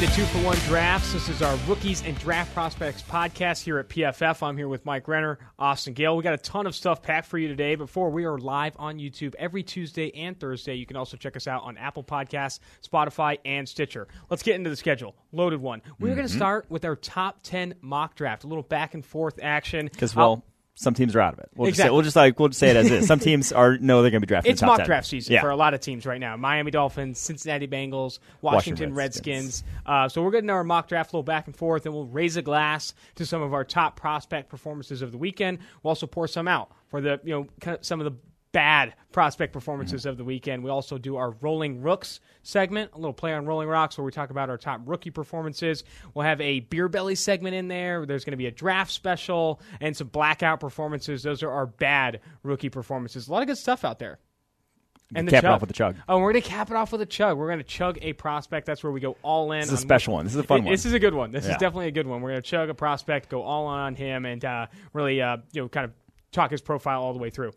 into Two for One Drafts. This is our Rookies and Draft Prospects podcast here at PFF. I'm here with Mike Renner, Austin Gayle. We got a ton of stuff packed for you today. Before we are live on YouTube every Tuesday and Thursday. You can also check us out on Apple Podcasts, Spotify, and Stitcher. Let's get into the schedule. Loaded one. We're going to mm-hmm. start with our top 10 mock draft, a little back and forth action. Because I'll- well, some teams are out of it. We'll just say, we'll just like we'll just say it as is. Some teams are no, they're going to be drafted. It's in the top mock 10. draft season Yeah. for a lot of teams right now. Miami Dolphins, Cincinnati Bengals, Washington, Washington Redskins. Redskins. Uh, so we're getting our mock draft a little back and forth, and we'll raise a glass to some of our top prospect performances of the weekend. We'll also pour some out for the you know kind of some of the bad prospect performances Mm-hmm. of the weekend. We also do our Rolling Rooks segment, a little play on Rolling Rocks, where we talk about our top rookie performances. We'll have a beer belly segment in there. There's going to be a draft special and some blackout performances. Those are our bad rookie performances. A lot of good stuff out there. And the Cap it chug. off with the chug. Oh, we're going to cap it off with a chug. We're going to chug a prospect. That's where we go all in. This is a special one. This is a fun It- one. This is a good one. This is definitely a good one. We're going to chug a prospect, go all on him, and uh, really, uh, you know, kind of talk his profile all the way through.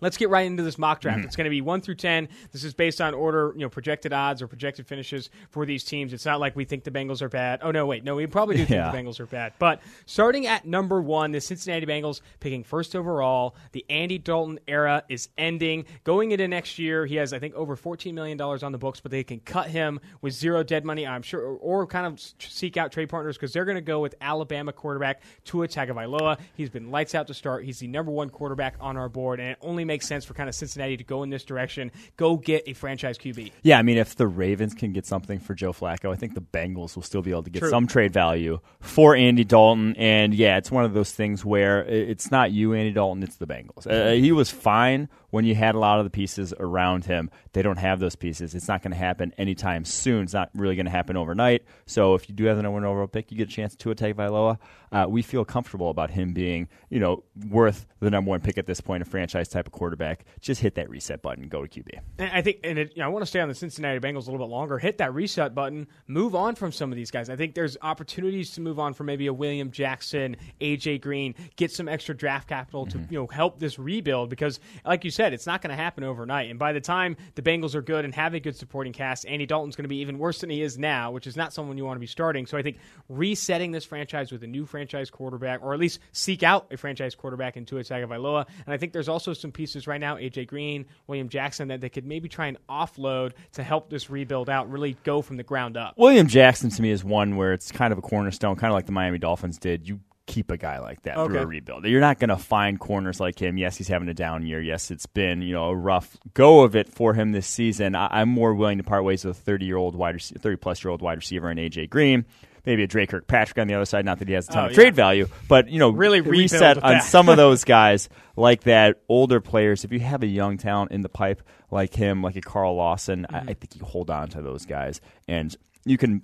Let's get right into this mock draft. Mm-hmm. It's going to be one through ten. This is based on order, you know, projected odds or projected finishes for these teams. It's not like we think the Bengals are bad. Oh no, wait, no, we probably do think Yeah. the Bengals are bad. But starting at number one, the Cincinnati Bengals picking first overall. The Andy Dalton era is ending. Going into next year, he has I think over fourteen million dollars on the books, but they can cut him with zero dead money. I'm sure, or, or kind of seek out trade partners because they're going to go with Alabama quarterback Tua Tagovailoa. He's been lights out to start. He's the number one quarterback on our board, and it only makes sense for kind of Cincinnati to go in this direction. Go get a franchise QB. Yeah, I mean, if the Ravens can get something for Joe Flacco, I think the Bengals will still be able to get True. some trade value for Andy Dalton. And yeah, it's one of those things where it's not you, Andy Dalton, it's the Bengals. Uh, he was fine when you had a lot of the pieces around him. They don't have those pieces. It's not going to happen anytime soon. It's not really going to happen overnight. So if you do have the number one overall pick, you get a chance to a Tagovailoa. Uh, we feel comfortable about him being, you know, worth the number one pick at this point, a franchise type of quarterback. Just hit that reset button go to QB. And I think, and it, you know, I want to stay on the Cincinnati Bengals a little bit longer. Hit that reset button. Move on from some of these guys. I think there's opportunities to move on from maybe a William Jackson, AJ Green, get some extra draft capital to you know help this rebuild because, like you said, it's not going to happen overnight. And by the time the Bengals are good and have a good supporting cast, Andy Dalton's going to be even worse than he is now, which is not someone you want to be starting. So I think resetting this franchise with a new franchise quarterback, or at least seek out a franchise quarterback in Tua Tagovailoa. And I think there's also some pieces right now, AJ Green, William Jackson, that they could maybe try and offload to help this rebuild out, really go from the ground up. William Jackson to me is one where it's kind of a cornerstone, kind of like the Miami Dolphins did. You keep a guy like that through a rebuild. You're not going to find corners like him. Yes, he's having a down year. Yes, it's been you know a rough go of it for him this season. I, I'm more willing to part ways with a 30 year old wide, 30 plus year old wide receiver and AJ Green. Maybe a Dre Kirkpatrick on the other side. Not that he has a ton Oh, of yeah. trade value, but you know, Really reset on some of those guys like that. Older players. If you have a young talent in the pipe like him, like a Carl Lawson, I, I think you hold on to those guys, and you can.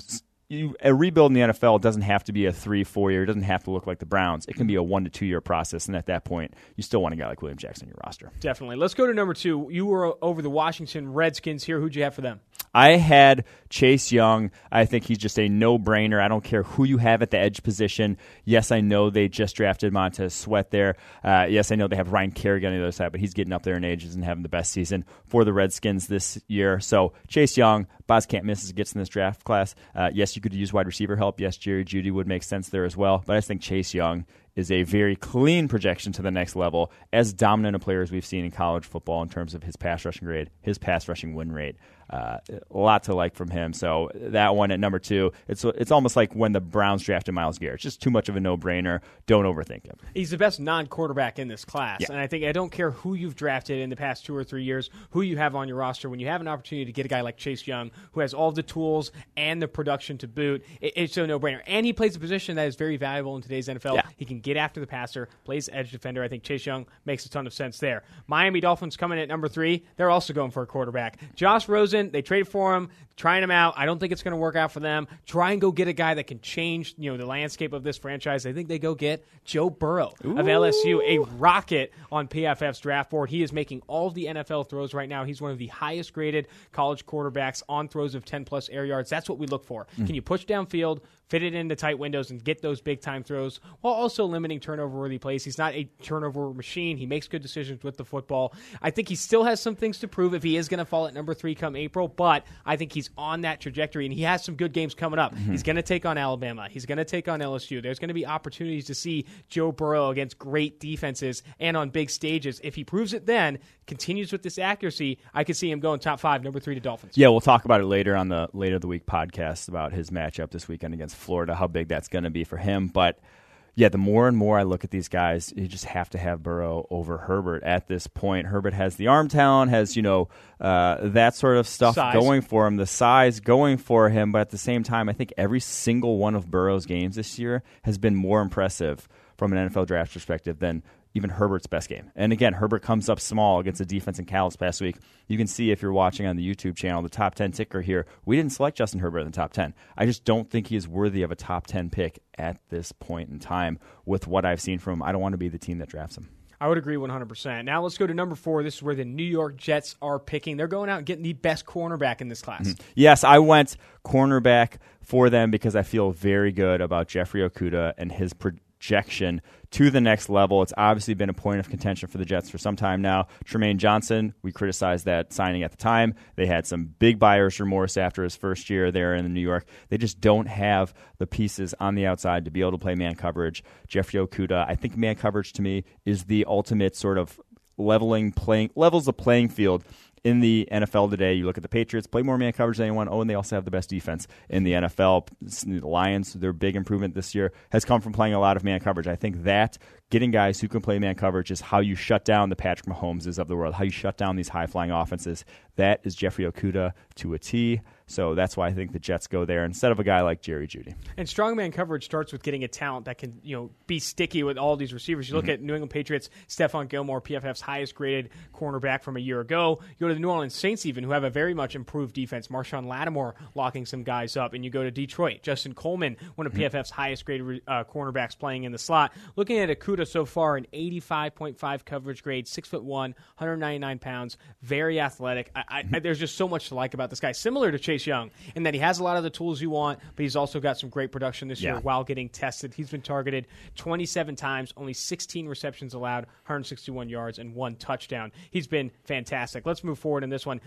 You, a rebuild in the NFL doesn't have to be a three, four year. It doesn't have to look like the Browns. It can be a one to two year process, and at that point, you still want a guy like William Jackson on your roster. Definitely. Let's go to number two. You were over the Washington Redskins here. Who'd you have for them? I had Chase Young. I think he's just a no brainer. I don't care who you have at the edge position. Yes, I know they just drafted Montez Sweat there. Uh, yes, I know they have Ryan Kerrigan on the other side, but he's getting up there in ages and having the best season for the Redskins this year. So Chase Young, Boz can't miss as he gets in this draft class. Uh, yes, you could use wide receiver help. Yes, Jerry Jeudy would make sense there as well. But I just think Chase Young is a very clean projection to the next level, as dominant a player as we've seen in college football in terms of his pass rushing grade, his pass rushing win rate. Uh, a lot to like from him. So that one at number two, it's it's almost like when the Browns drafted Myles Garrett. It's just too much of a no brainer. Don't overthink him. He's the best non-quarterback in this class, Yeah. and I think I don't care who you've drafted in the past two or three years, who you have on your roster. When you have an opportunity to get a guy like Chase Young, who has all the tools and the production to boot, it, it's a no-brainer. And he plays a position that is very valuable in today's NFL. Yeah. He can get after the passer, plays edge defender. I think Chase Young makes a ton of sense there. Miami Dolphins coming at number three. They're also going for a quarterback. Josh Rosen, they traded for him, trying him out. I don't think it's going to work out for them. Try and go get a guy that can change, you know, the landscape of this franchise. I think they go get Joe Burrow of LSU, a rocket on PFF's draft board. He is making all the NFL throws right now. He's one of the highest graded college quarterbacks on throws of 10 plus air yards. That's what we look for. Hmm. Can you push downfield, fit it into tight windows, and get those big time throws while also limiting turnover worthy plays. He's not a turnover machine. He makes good decisions with the football. I think he still has some things to prove if he is going to fall at number three come April, but I think he's on that trajectory and he has some good games coming up. Mm-hmm. He's going to take on Alabama. He's going to take on LSU. There's going to be opportunities to see Joe Burrow against great defenses and on big stages. If he proves it then, continues with this accuracy, I could see him going top five, number three to Dolphins. Yeah, we'll talk about it later on the later of the week podcast about his matchup this weekend against Florida, how big that's going to be for him. But yeah, the more and more I look at these guys, you just have to have Burrow over Herbert at this point. Herbert has the arm talent, has you know uh, that sort of stuff size. going for him, the size going for him. But at the same time, I think every single one of Burrow's games this year has been more impressive from an NFL draft perspective than even Herbert's best game. And again, Herbert comes up small against the defense in Cal this past week. You can see if you're watching on the YouTube channel, the top 10 ticker here. We didn't select Justin Herbert in the top 10. I just don't think he is worthy of a top 10 pick at this point in time with what I've seen from him. I don't want to be the team that drafts him. I would agree 100%. Now let's go to number four. This is where the New York Jets are picking. They're going out and getting the best cornerback in this class. Mm-hmm. Yes, I went cornerback for them because I feel very good about Jeffrey Okudah and his projection to the next level. It's obviously been a point of contention for the Jets for some time now. Trumaine Johnson, we criticized that signing at the time. They had some big buyer's remorse after his first year there in New York. They just don't have the pieces on the outside to be able to play man coverage. Jeffrey Okudah, I think man coverage to me is the ultimate sort of leveling playing levels the playing field in the NFL today. You look at the Patriots, play more man coverage than anyone. Oh, and they also have the best defense in the NFL. The Lions, their big improvement this year has come from playing a lot of man coverage. I think that getting guys who can play man coverage is how you shut down the Patrick Mahomeses of the world, how you shut down these high flying offenses. That is Jeffrey Okudah to a T. So that's why I think the Jets go there instead of a guy like Jerry Jeudy. And strongman coverage starts with getting a talent that can, you know, be sticky with all these receivers. You look mm-hmm. at New England Patriots, Stephon Gilmore, PFF's highest graded cornerback from a year ago. You go to the New Orleans Saints, even who have a very much improved defense. Marshon Lattimore locking some guys up, and you go to Detroit, Justin Coleman, one of mm-hmm. PFF's highest graded uh, cornerbacks playing in the slot. Looking at Okudah so far, an 85.5 coverage grade, six foot one, 199 pounds, very athletic. I, I, mm-hmm. there's just so much to like about this guy. Similar to Chase Young in that he has a lot of the tools you want, but he's also got some great production this yeah. year while getting tested. He's been targeted 27 times, only 16 receptions allowed, 161 yards, and one touchdown. He's been fantastic. Let's move forward in this one.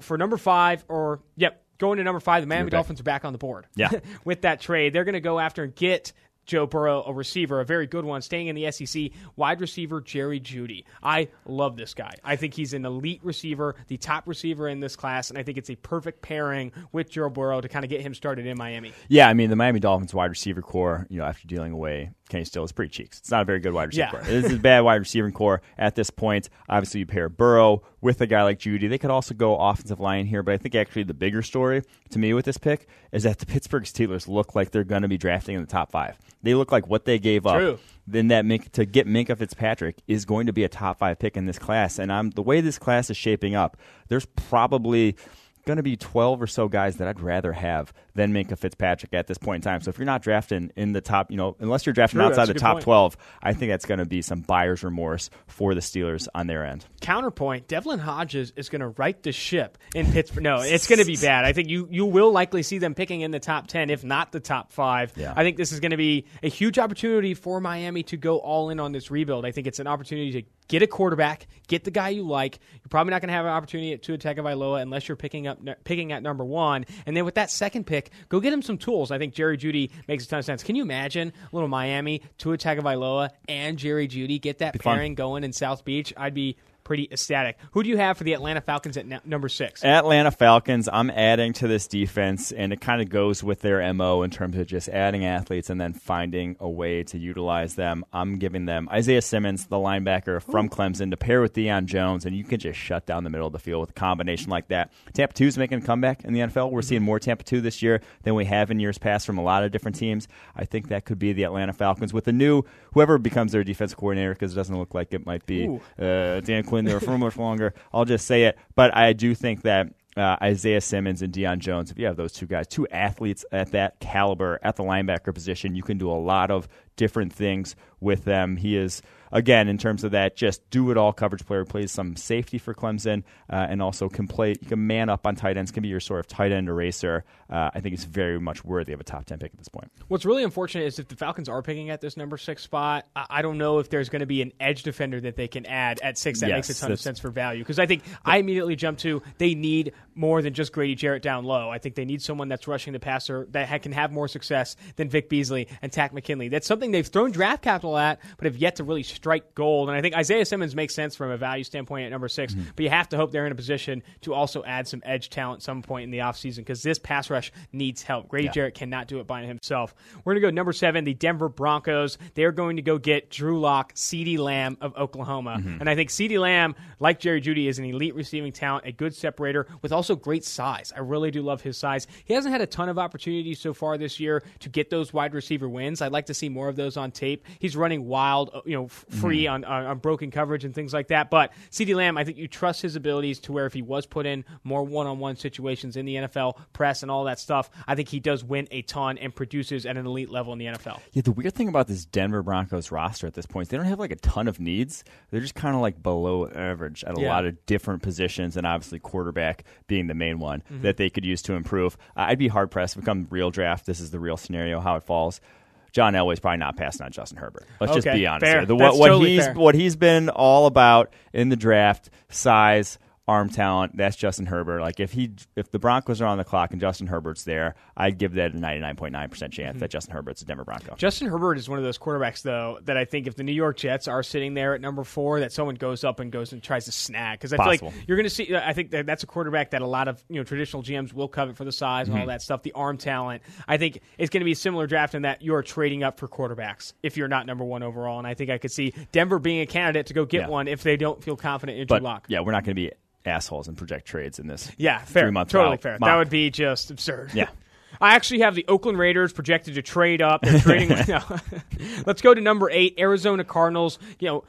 For number five, or, yep, going to number five, the Miami Dolphins are back on the board. Yeah. with that trade, they're going to go after and get Joe Burrow, a receiver, a very good one, staying in the SEC. Wide receiver Jerry Jeudy. I love this guy. I think he's an elite receiver, the top receiver in this class, and I think it's a perfect pairing with Joe Burrow to kind of get him started in Miami. Yeah, I mean the Miami Dolphins wide receiver core, you know, after dealing away Kenny Stills is pretty cheeks. It's not a very good wide receiver yeah. core. This is a bad wide receiving core at this point. Obviously, you pair Burrow with a guy like Jeudy. They could also go offensive line here, but I think actually the bigger story to me with this pick is that the Pittsburgh Steelers look like they're going to be drafting in the top five. They look like what they gave True. up. Then that Mink, to get Minkah Fitzpatrick is going to be a top five pick in this class, and I'm the way this class is shaping up. There's probably going to be 12 or so guys that I'd rather have than Minkah Fitzpatrick at this point in time. So if you're not drafting in the top, you know, unless you're drafting True, outside the top point. 12, I think that's going to be some buyer's remorse for the Steelers on their end. Counterpoint, Devlin Hodges is going to right the ship in Pittsburgh. No, it's going to be bad. I think you, you will likely see them picking in the top 10, if not the top five. Yeah. I think this is going to be a huge opportunity for Miami to go all in on this rebuild. I think it's an opportunity to get a quarterback, get the guy you like. You're probably not going to have an opportunity at Tua Tagovailoa unless you're picking up picking at number one. And then with that second pick, go get him some tools. I think Jerry Jeudy makes a ton of sense. Can you imagine a little Miami, Tua Tagovailoa, and Jerry Jeudy get that pairing fun. going in South Beach? I'd be pretty ecstatic. Who do you have for the Atlanta Falcons at n- number six? Atlanta Falcons, I'm adding to this defense, and it kind of goes with their MO in terms of just adding athletes and then finding a way to utilize them. I'm giving them Isaiah Simmons, the linebacker from Ooh. Clemson, to pair with Deion Jones, and you can just shut down the middle of the field with a combination like that. Tampa 2 is making a comeback in the NFL. We're seeing more Tampa 2 this year than we have in years past from a lot of different teams. I think that could be the Atlanta Falcons with a new, whoever becomes their defense coordinator, because it doesn't look like it might be uh, Dan Quinn there for much longer. I'll just say it. But I do think that uh, Isaiah Simmons and Deion Jones, if you have those two guys, two athletes at that caliber at the linebacker position, you can do a lot of different things with them. He is again, in terms of that, just do it all coverage player plays some safety for Clemson, uh, and also can play. You can man up on tight ends, can be your sort of tight end eraser. Uh, I think it's very much worthy of a top ten pick at this point. What's really unfortunate is if the Falcons are picking at this number six spot, I, I don't know if there's going to be an edge defender that they can add at six that Yes, makes a ton of sense for value. Because I think I immediately jump to they need more than just Grady Jarrett down low. I think they need someone that's rushing the passer that ha- can have more success than Vic Beasley and Takk McKinley. That's something they've thrown draft capital at, but have yet to really strike gold. And I think Isaiah Simmons makes sense from a value standpoint at number 6 Mm-hmm. but you have to hope they're in a position to also add some edge talent some point in the offseason because this pass rush needs help. Grady Yeah. Jarrett cannot do it by himself. We're going to go number seven, the Denver Broncos. They're going to go get Drew Lock, CeeDee Lamb of Oklahoma. Mm-hmm. And I think CeeDee Lamb, like Jerry Jeudy, is an elite receiving talent, a good separator with also great size. I really do love his size. He hasn't had a ton of opportunities so far this year to get those wide receiver wins. I'd like to see more of those on tape. He's running wild, uh, you know, free Mm-hmm. on, on, on broken coverage and things like that. But CeeDee Lamb, I think you trust his abilities to where if he was put in more one on one situations in the NFL, press and all that stuff, I think he does win a ton and produces at an elite level in the NFL. Yeah, the weird thing about this Denver Broncos roster at this point is they don't have like a ton of needs. They're just kind of like below average at a Yeah. lot of different positions, and obviously quarterback being the main one that they could use to improve. Uh, I'd be hard pressed to become real draft. This is the real scenario how it falls. John Elway's probably not passing on Justin Herbert. Let's just be honest fair. here. The, what, what totally he's fair. what he's been all about in the draft, size, arm talent. That's Justin Herbert. Like if he if the Broncos are on the clock and Justin Herbert's there, I'd give that a ninety nine point nine percent chance Mm-hmm. that Justin Herbert's a Denver Bronco. Justin Herbert is one of those quarterbacks, though, that I think if the New York Jets are sitting there at number four, that someone goes up and goes and tries to snag. Because I feel like you're going to see. I think that that's a quarterback that a lot of you know traditional GMs will covet for the size and all Mm-hmm. that stuff, the arm talent. I think it's going to be a similar draft in that you're trading up for quarterbacks if you're not number one overall. And I think I could see Denver being a candidate to go get Yeah. one if they don't feel confident in Drew but Lock. yeah, we're not going to be assholes and project trades in this. Yeah, fair. Three-month totally mock- fair. mock. That would be just absurd. Yeah. I actually have the Oakland Raiders projected to trade up. They're trading. no. Let's go to number eight, Arizona Cardinals. You know,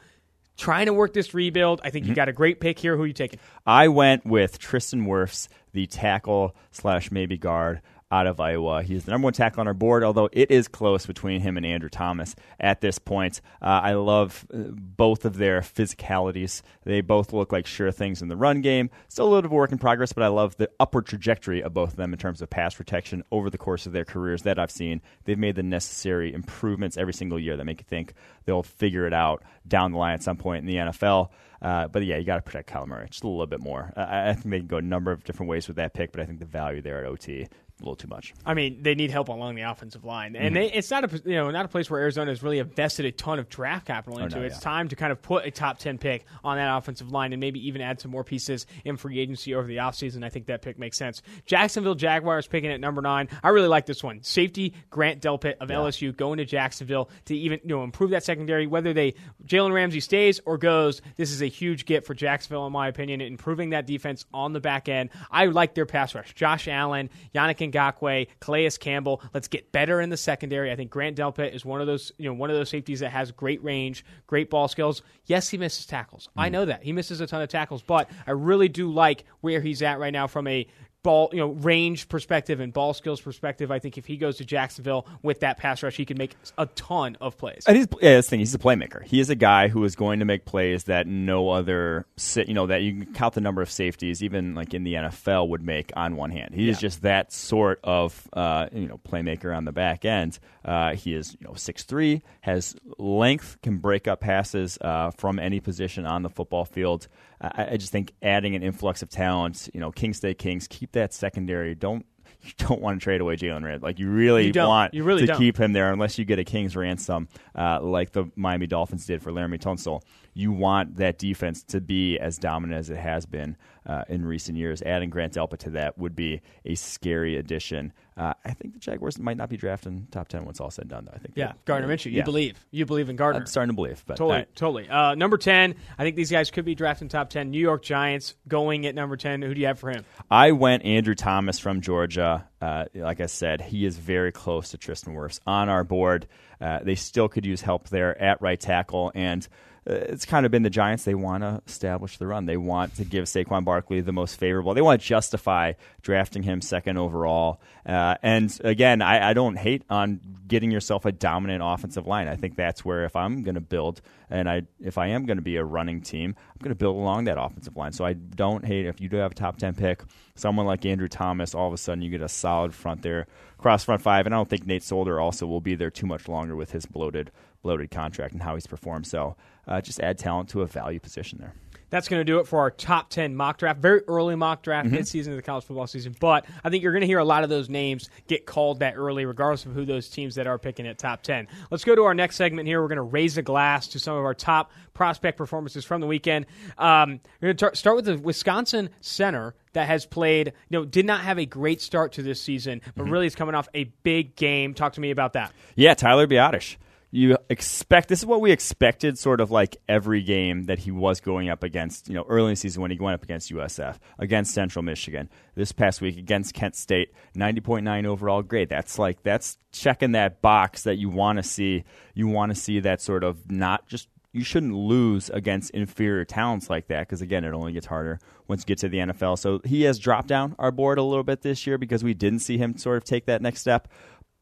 trying to work this rebuild. I think you mm-hmm. got a great pick here. Who are you taking? I went with Tristan Wirfs, the tackle slash maybe guard out of Iowa. He's the number one tackle on our board, although it is close between him and Andrew Thomas at this point. Uh, I love uh, both of their physicalities. They both look like sure things in the run game. Still a little bit of work in progress, but I love the upward trajectory of both of them in terms of pass protection over the course of their careers that I've seen. They've made the necessary improvements every single year that make you think they'll figure it out down the line at some point in the NFL. Uh, but yeah, you got to protect Kyler Murray just a little bit more. Uh, I I think they can go a number of different ways with that pick, but I think the value there at OT a little too much. I mean, they need help along the offensive line, Mm-hmm. and they, it's not a you know not a place where Arizona has really invested a ton of draft capital into. Oh, no, it's yeah. time to kind of put a top ten pick on that offensive line, and maybe even add some more pieces in free agency over the offseason. I think that pick makes sense. Jacksonville Jaguars picking at number nine. I really like this one. Safety Grant Delpit of LSU going to Jacksonville to even you know improve that secondary. Whether they Jalen Ramsey stays or goes, this is a huge get for Jacksonville in my opinion. Improving that defense on the back end. I like their pass rush. Josh Allen, Yannick Ngakoue, Calais Campbell. Let's get better in the secondary. I think Grant Delpit is one of those, you know, one of those safeties that has great range, great ball skills. Yes, he misses tackles. I mm. know that. He misses a ton of tackles, but I really do like where he's at right now from a ball, you know, range perspective and ball skills perspective. I think if he goes to Jacksonville with that pass rush, he can make a ton of plays. And he's yeah, the thing. He's a playmaker. He is a guy who is going to make plays that no other, you know, that you can count the number of safeties, even like in the NFL, would make on one hand. He is just that sort of, uh, you know, playmaker on the back end. Uh, he is, you know, six three, has length, can break up passes uh, from any position on the football field. I, I just think adding an influx of talent, you know, King State Kings, keep that secondary. Don't you don't want to trade away Jalen Red. Like you really You want You really to don't. keep him there unless you get a king's ransom uh, like the Miami Dolphins did for Laremy Tunsil. You want that defense to be as dominant as it has been uh, in recent years. Adding Grant Delpit to that would be a scary addition. Uh, I think the Jaguars might not be drafting top ten it's all said and done. Though I think Yeah, Gardner Minshew. You yeah. believe. You believe in Gardner. I'm starting to believe, but Totally, totally. Uh, number 10, I think these guys could be drafting top 10. New York Giants going at number 10. Who do you have for him? I went Andrew Thomas from Georgia. Uh, like I said, he is very close to Tristan Wirfs on our board. Uh, they still could use help there at right tackle, and it's kind of been the Giants. They want to establish the run. They want to give Saquon Barkley the most favorable. They want to justify drafting him second overall. Uh, and again, I, I, don't hate on getting yourself a dominant offensive line. I think that's where if I'm going to build, and I if I am going to be a running team, I'm going to build along that offensive line. So I don't hate if you do have a top ten pick, someone like Andrew Thomas. All of a sudden, you get a solid front there, cross front five, and I don't think Nate Solder also will be there too much longer with his bloated bloated contract and how he's performed. So uh, just add talent to a value position there. That's going to do it for our top 10 mock draft. Very early mock draft, mm-hmm. mid-season of the college football season. But I think you're going to hear a lot of those names get called that early, regardless of who those teams that are picking at top 10. Let's go to our next segment here. We're going to raise a glass to some of our top prospect performances from the weekend. Um, we're going to start with the Wisconsin center that has played, you know, did not have a great start to this season, but mm-hmm. really is coming off a big game. Talk to me about that. Yeah, Tyler Biadasz you expect this is what we expected sort of like every game that he was going up against you know early in the season when he went up against usf against central michigan this past week against kent state 90.9 overall grade. That's like that's checking that box that you want to see. You want to see that sort of not just you shouldn't lose against inferior talents like that because again it only gets harder once you get to the nfl so he has dropped down our board a little bit this year because we didn't see him sort of take that next step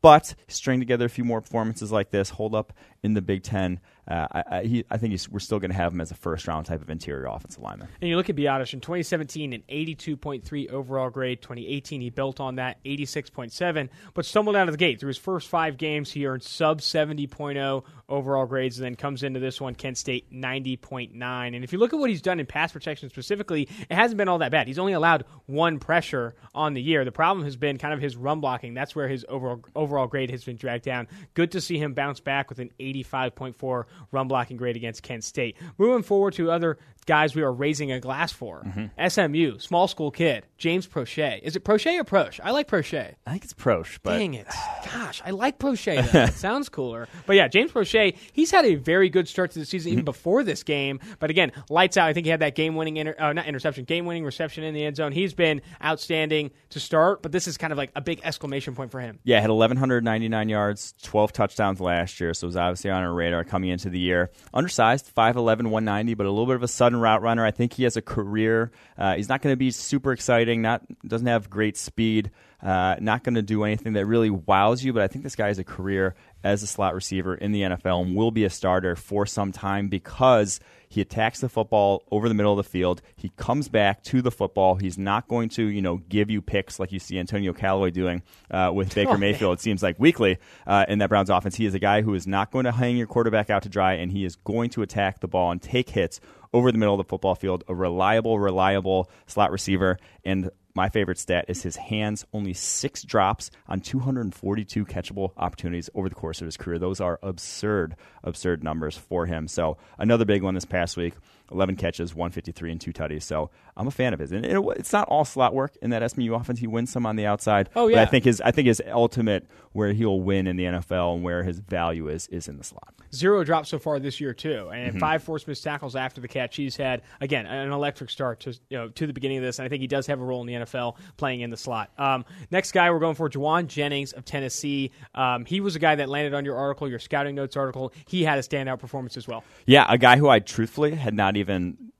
but string together a few more performances like this, hold up in the Big Ten. Uh, I, I, he, I, think we're still going to have him as a first round type of interior offensive lineman. And you look at Biadasz in 2017, an 82.3 overall grade. 2018, he built on that, 86.7, but stumbled out of the gate. Through his first five games, he earned sub 70.0 overall grades, and then comes into this one, Kent State 90.9. And if you look at what he's done in pass protection specifically, it hasn't been all that bad. He's only allowed one pressure on the year. The problem has been kind of his run blocking. That's where his overall overall grade has been dragged down. Good to see him bounce back with an 85.4 run blocking grade against Kent State. Moving forward to other guys we are raising a glass for. Mm-hmm. SMU, small school kid, James Proche. Is it Proche or Proche? I like Proche. I think it's Proche, but dang it, gosh, I like Proche. it sounds cooler. But yeah, James Proche, he's had a very good start to the season even mm-hmm. before this game. But again, lights out. I think he had that game-winning inter- uh, not interception, game-winning reception in the end zone. He's been outstanding to start, but this is kind of like a big exclamation point for him. Yeah, had 1199 yards, 12 touchdowns last year, so it was obviously on our radar coming into the year. Undersized, 5'11", 190, but a little bit of a sudden route runner. I think he has a career. Uh, he's not going to be super exciting. Not doesn't have great speed. Uh, not going to do anything that really wows you. But I think this guy has a career as a slot receiver in the NFL and will be a starter for some time because he attacks the football over the middle of the field. He comes back to the football. He's not going to, you know, give you picks like you see Antonio Callaway doing uh, with Baker oh, Mayfield. It seems like weekly uh, in that Browns offense. He is a guy who is not going to hang your quarterback out to dry, and he is going to attack the ball and take hits over the middle of the football field. A reliable, reliable slot receiver, and my favorite stat is his hands only six drops on 242 catchable opportunities over the course of his career. Those are absurd, absurd numbers for him. So another big one this past week. 11 catches, 153, and two tutties. So I'm a fan of his. And it, it's not all slot work in that SMU offense. He wins some on the outside. Oh yeah. I think his I think his ultimate where he'll win in the NFL and where his value is is in the slot. Zero drops so far this year too, and mm-hmm. five forced missed tackles after the catch. He's had again an electric start to you know to the beginning of this, and I think he does have a role in the NFL playing in the slot. Um, next guy we're going for Jauan Jennings of Tennessee. Um, he was a guy that landed on your article, your scouting notes article. He had a standout performance as well. Yeah, a guy who I truthfully had not even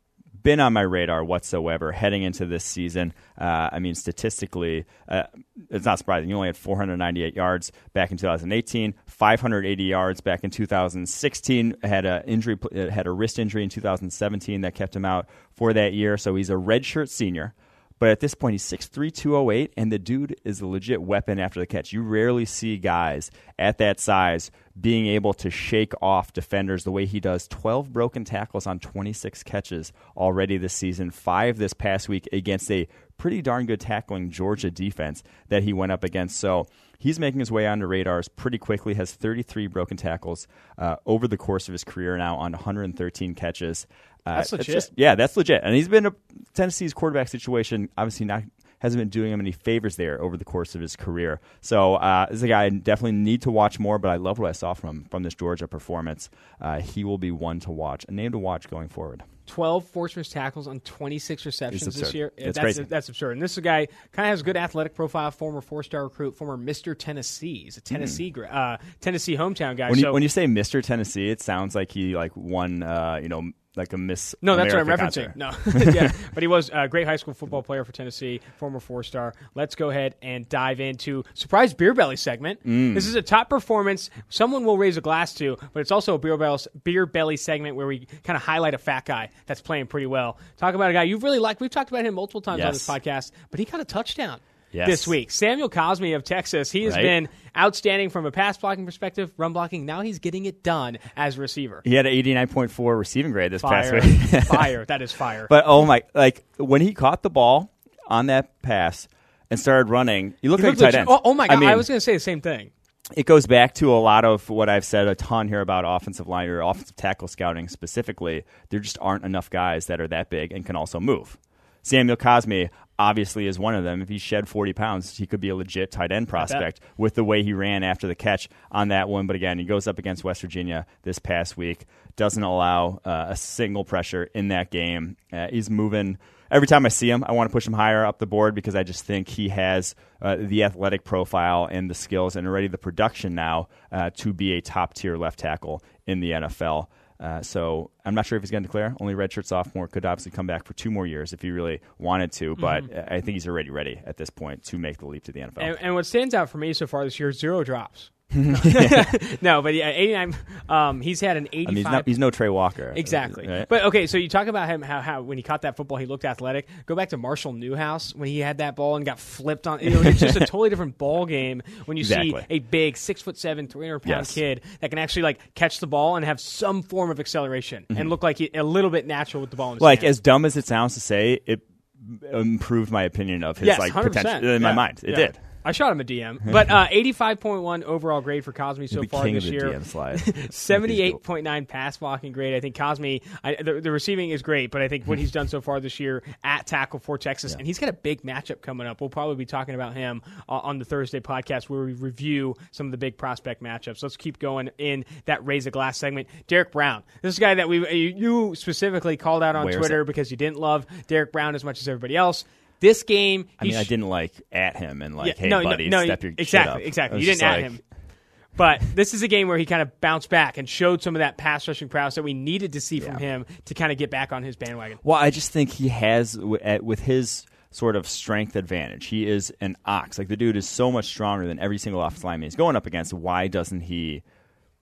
been on my radar whatsoever heading into this season. Uh, I mean, statistically, uh, it's not surprising. You only had 498 yards back in 2018, 580 yards back in 2016. Had a injury, had a wrist injury in 2017 that kept him out for that year. So he's a redshirt senior. But at this point, he's 6'3, 208, and the dude is a legit weapon after the catch. You rarely see guys at that size being able to shake off defenders the way he does. 12 broken tackles on 26 catches already this season, five this past week against a pretty darn good tackling Georgia defense that he went up against. So he's making his way onto radars pretty quickly, has 33 broken tackles uh, over the course of his career now on 113 catches. Uh, that's legit. Just, yeah, that's legit. And he's been a Tennessee's quarterback situation, obviously not hasn't been doing him any favors there over the course of his career. So uh, this is a guy I definitely need to watch more, but I love what I saw from from this Georgia performance. Uh, he will be one to watch, a name to watch going forward. 12 forced missed tackles on 26 receptions this year. That's, crazy. that's absurd. And this is a guy kind of has a good athletic profile, former four-star recruit, former Mr. Tennessee. He's a Tennessee gra- uh, Tennessee hometown guy. Hmm. When so you when you say Mr. Tennessee, it sounds like he like won uh, you know like a Miss. no, that's what I'm referencing. concert. No, yeah, but he was a great high school football player for Tennessee, former four-star. Let's go ahead and dive into surprise beer belly segment. Mm. This is a top performance. Someone will raise a glass to, but it's also a beer belly, beer belly segment where we kind of highlight a fat guy that's playing pretty well. Talk about a guy you've really liked. We've talked about him multiple times on this podcast, but he got a touchdown. Yes. This week, Samuel Cosmi of Texas, he has Right. been outstanding from a pass blocking perspective, run blocking. Now he's getting it done as receiver. He had an 89.4 receiving grade this Fire, past week. fire, that is fire. But oh my! Like when he caught the ball on that pass and started running, you look like tight end. oh, oh my god! I, mean, I was going to say the same thing. it goes back to a lot of what I've said a ton here about offensive line or offensive tackle scouting specifically. There just aren't enough guys that are that big and can also move. Samuel Cosmi obviously is one of them. If he shed 40 pounds, he could be a legit tight end prospect with the way he ran after the catch on that one. But again, he goes up against West Virginia this past week, doesn't allow uh, a single pressure in that game. Uh, he's moving. Every time I see him, I want to push him higher up the board because I just think he has uh, the athletic profile and the skills and already the production now uh, to be a top tier left tackle in the NFL. Uh, so I'm not sure if he's going to declare. Only redshirt sophomore could obviously come back for two more years if he really wanted to, but I think he's already ready at this point to make the leap to the NFL. And, and what stands out for me so far this year, zero drops. no, but yeah, 89. Um, he's had an 85. I mean, he's, not, he's no Trey Walker. Exactly. Right? But okay, so you talk about him how, how when he caught that football he looked athletic. Go back to Marshall Newhouse when he had that ball and got flipped on. You know, it's just a totally different ball game when you Exactly. see a big six foot seven, three hundred pound Yes. kid that can actually like catch the ball and have some form of acceleration and look like he, a little bit natural with the ball in his Mm-hmm. like hand. as dumb as it sounds to say, it improved my opinion of his yes, like 100%. potential in my mind. It Yeah. did. I shot him a DM, but uh, 85.1 overall grade for Cosmi so the far this year. DM slide. 78.9 pass blocking grade. I think Cosmi, I, the, the receiving is great, but I think what he's done so far this year at tackle for Texas, and he's got a big matchup coming up. We'll probably be talking about him uh, on the Thursday podcast where we review some of the big prospect matchups. Let's keep going in that raise a glass segment. Derrick Brown, this is a guy that we you- you specifically called out on Where's Twitter because you didn't love Derrick Brown as much as everybody else. This game, I mean, I didn't like at him and like, yeah, hey, no, buddy, no, no, step your shit exactly, up. exactly. You didn't at like, him. But this is a game where he kind of bounced back and showed some of that pass rushing prowess that we needed to see from him to kind of get back on his bandwagon. Well, I just think he has with his sort of strength advantage. He is an ox. Like the dude is so much stronger than every single offensive lineman he's going up against. Why doesn't he